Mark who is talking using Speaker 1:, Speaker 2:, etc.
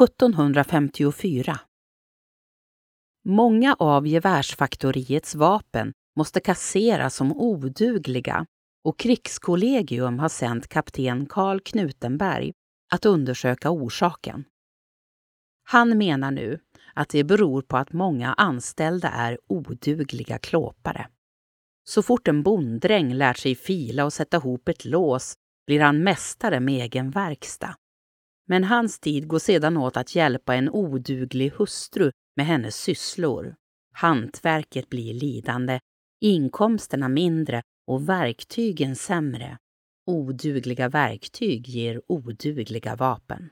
Speaker 1: 1754. Många av gevärsfaktoriets vapen måste kasseras som odugliga och Krigskollegium har sänt kapten Karl Knutenberg att undersöka orsaken. Han menar nu att det beror på att många anställda är odugliga klåpare. Så fort en bonddräng lärt sig fila och sätta ihop ett lås blir han mästare med egen verkstad. Men hans tid går sedan åt att hjälpa en oduglig hustru med hennes sysslor. Hantverket blir lidande, inkomsterna mindre och verktygen sämre. Odugliga verktyg ger odugliga vapen.